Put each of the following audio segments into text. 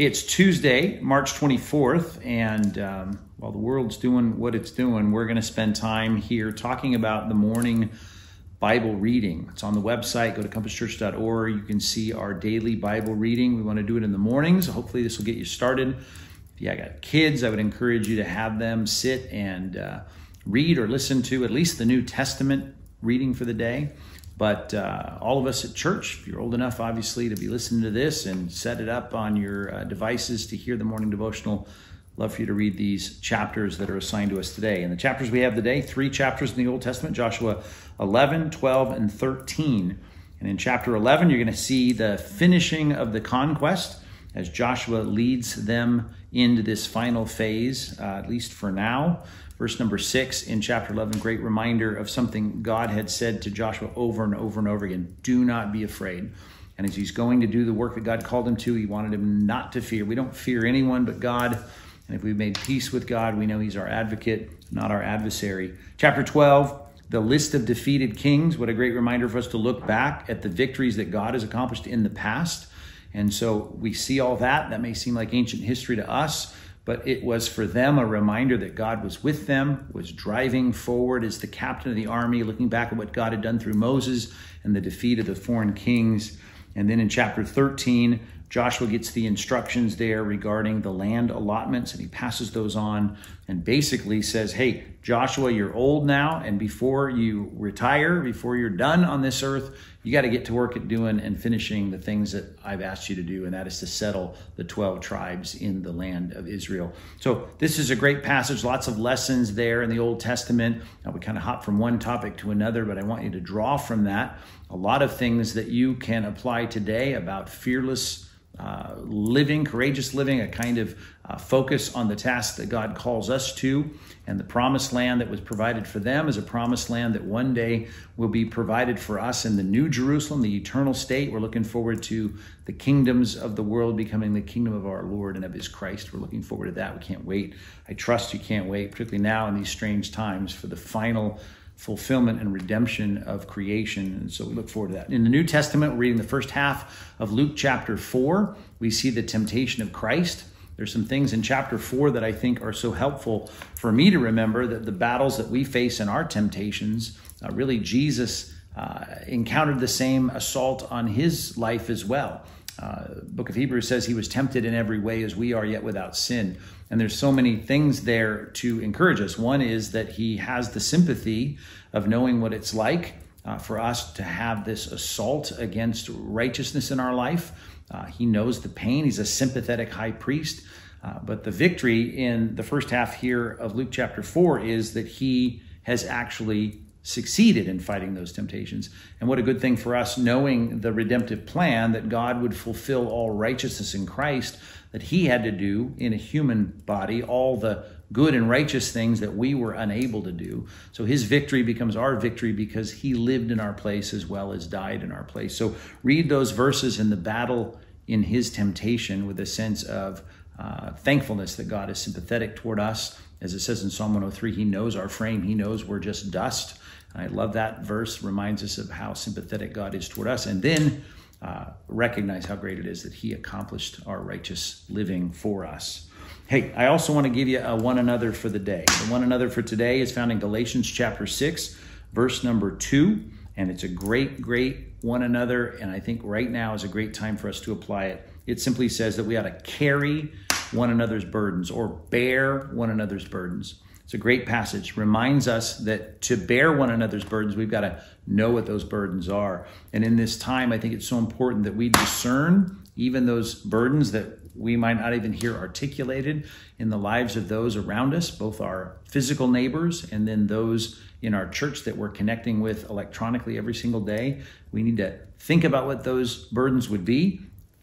It's Tuesday, March 24th, and um, while the world's doing what it's doing, we're going to spend time here talking about the morning Bible reading. It's on the website. Go to compasschurch.org. You can see our daily Bible reading. We want to do it in the mornings. Hopefully, this will get you started. If you got kids, I would encourage you to have them sit and uh, read or listen to at least the New Testament reading for the day. But uh, all of us at church, if you're old enough, obviously, to be listening to this and set it up on your uh, devices to hear the morning devotional, love for you to read these chapters that are assigned to us today. And the chapters we have today, three chapters in the Old Testament Joshua 11, 12, and 13. And in chapter 11, you're going to see the finishing of the conquest as Joshua leads them into this final phase, uh, at least for now. Verse number six in chapter 11, great reminder of something God had said to Joshua over and over and over again do not be afraid. And as he's going to do the work that God called him to, he wanted him not to fear. We don't fear anyone but God. And if we've made peace with God, we know he's our advocate, not our adversary. Chapter 12, the list of defeated kings. What a great reminder for us to look back at the victories that God has accomplished in the past. And so we see all that. That may seem like ancient history to us, but it was for them a reminder that God was with them, was driving forward as the captain of the army, looking back at what God had done through Moses and the defeat of the foreign kings. And then in chapter 13, Joshua gets the instructions there regarding the land allotments, and he passes those on and basically says, Hey, Joshua, you're old now, and before you retire, before you're done on this earth, you got to get to work at doing and finishing the things that I've asked you to do, and that is to settle the 12 tribes in the land of Israel. So, this is a great passage, lots of lessons there in the Old Testament. Now, we kind of hop from one topic to another, but I want you to draw from that a lot of things that you can apply today about fearless uh, living, courageous living, a kind of uh, focus on the task that God calls us to. And the promised land that was provided for them is a promised land that one day will be provided for us in the new Jerusalem, the eternal state. We're looking forward to the kingdoms of the world becoming the kingdom of our Lord and of his Christ. We're looking forward to that. We can't wait. I trust you can't wait, particularly now in these strange times, for the final fulfillment and redemption of creation. And so we look forward to that. In the New Testament, we're reading the first half of Luke chapter 4. We see the temptation of Christ. There's some things in chapter 4 that I think are so helpful for me to remember that the battles that we face in our temptations, uh, really, Jesus uh, encountered the same assault on his life as well. Uh, book of Hebrews says he was tempted in every way as we are, yet without sin. And there's so many things there to encourage us. One is that he has the sympathy of knowing what it's like uh, for us to have this assault against righteousness in our life. Uh, he knows the pain. He's a sympathetic high priest. Uh, but the victory in the first half here of Luke chapter 4 is that he has actually succeeded in fighting those temptations. And what a good thing for us, knowing the redemptive plan that God would fulfill all righteousness in Christ, that he had to do in a human body all the good and righteous things that we were unable to do. So his victory becomes our victory because he lived in our place as well as died in our place. So read those verses in the battle in his temptation with a sense of uh, thankfulness that God is sympathetic toward us. As it says in Psalm 103, he knows our frame, he knows we're just dust. I love that verse, reminds us of how sympathetic God is toward us. And then uh, recognize how great it is that He accomplished our righteous living for us. Hey, I also want to give you a one another for the day. The one another for today is found in Galatians chapter 6, verse number 2. And it's a great, great one another. And I think right now is a great time for us to apply it. It simply says that we ought to carry one another's burdens or bear one another's burdens. It's a great passage. Reminds us that to bear one another's burdens, we've got to know what those burdens are. And in this time, I think it's so important that we discern even those burdens that we might not even hear articulated in the lives of those around us, both our physical neighbors and then those in our church that we're connecting with electronically every single day. We need to think about what those burdens would be,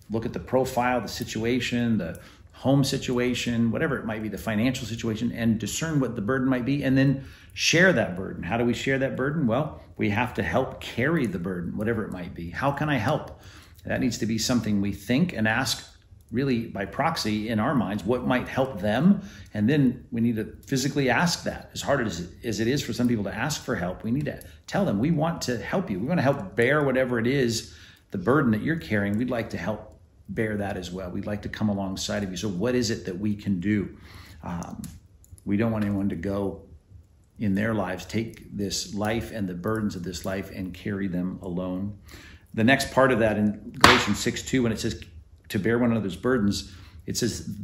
look at the profile, the situation, the home situation, whatever it might be, the financial situation, and discern what the burden might be, and then share that burden. How do we share that burden? Well, we have to help carry the burden, whatever it might be. How can I help? That needs to be something we think and ask really by proxy in our minds what might help them and then we need to physically ask that as hard as it, as it is for some people to ask for help we need to tell them we want to help you we want to help bear whatever it is the burden that you're carrying we'd like to help bear that as well. We'd like to come alongside of you. So, what is it that we can do? Um, we don't want anyone to go in their lives, take this life and the burdens of this life and carry them alone. The next part of that in Galatians 6 2, when it says to bear one another's burdens, it says,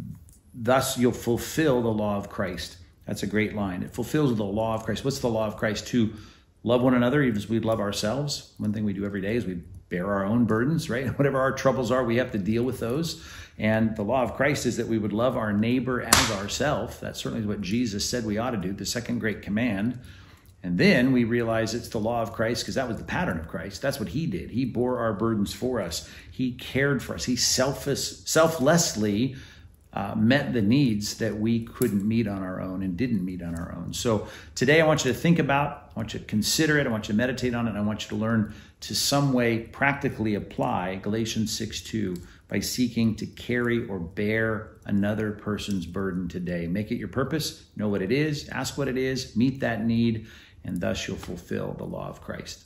Thus you'll fulfill the law of Christ. That's a great line. It fulfills the law of Christ. What's the law of Christ? To love one another even as we love ourselves. One thing we do every day is we bear our own burdens, right? Whatever our troubles are, we have to deal with those. And the law of Christ is that we would love our neighbor as ourself. That certainly is what Jesus said we ought to do, the second great command. And then we realize it's the law of Christ because that was the pattern of Christ. That's what he did. He bore our burdens for us. He cared for us. He selfless, selflessly uh, met the needs that we couldn't meet on our own and didn't meet on our own. So today I want you to think about, I want you to consider it, I want you to meditate on it, I want you to learn to some way practically apply Galatians 6 2 by seeking to carry or bear another person's burden today. Make it your purpose, know what it is, ask what it is, meet that need, and thus you'll fulfill the law of Christ.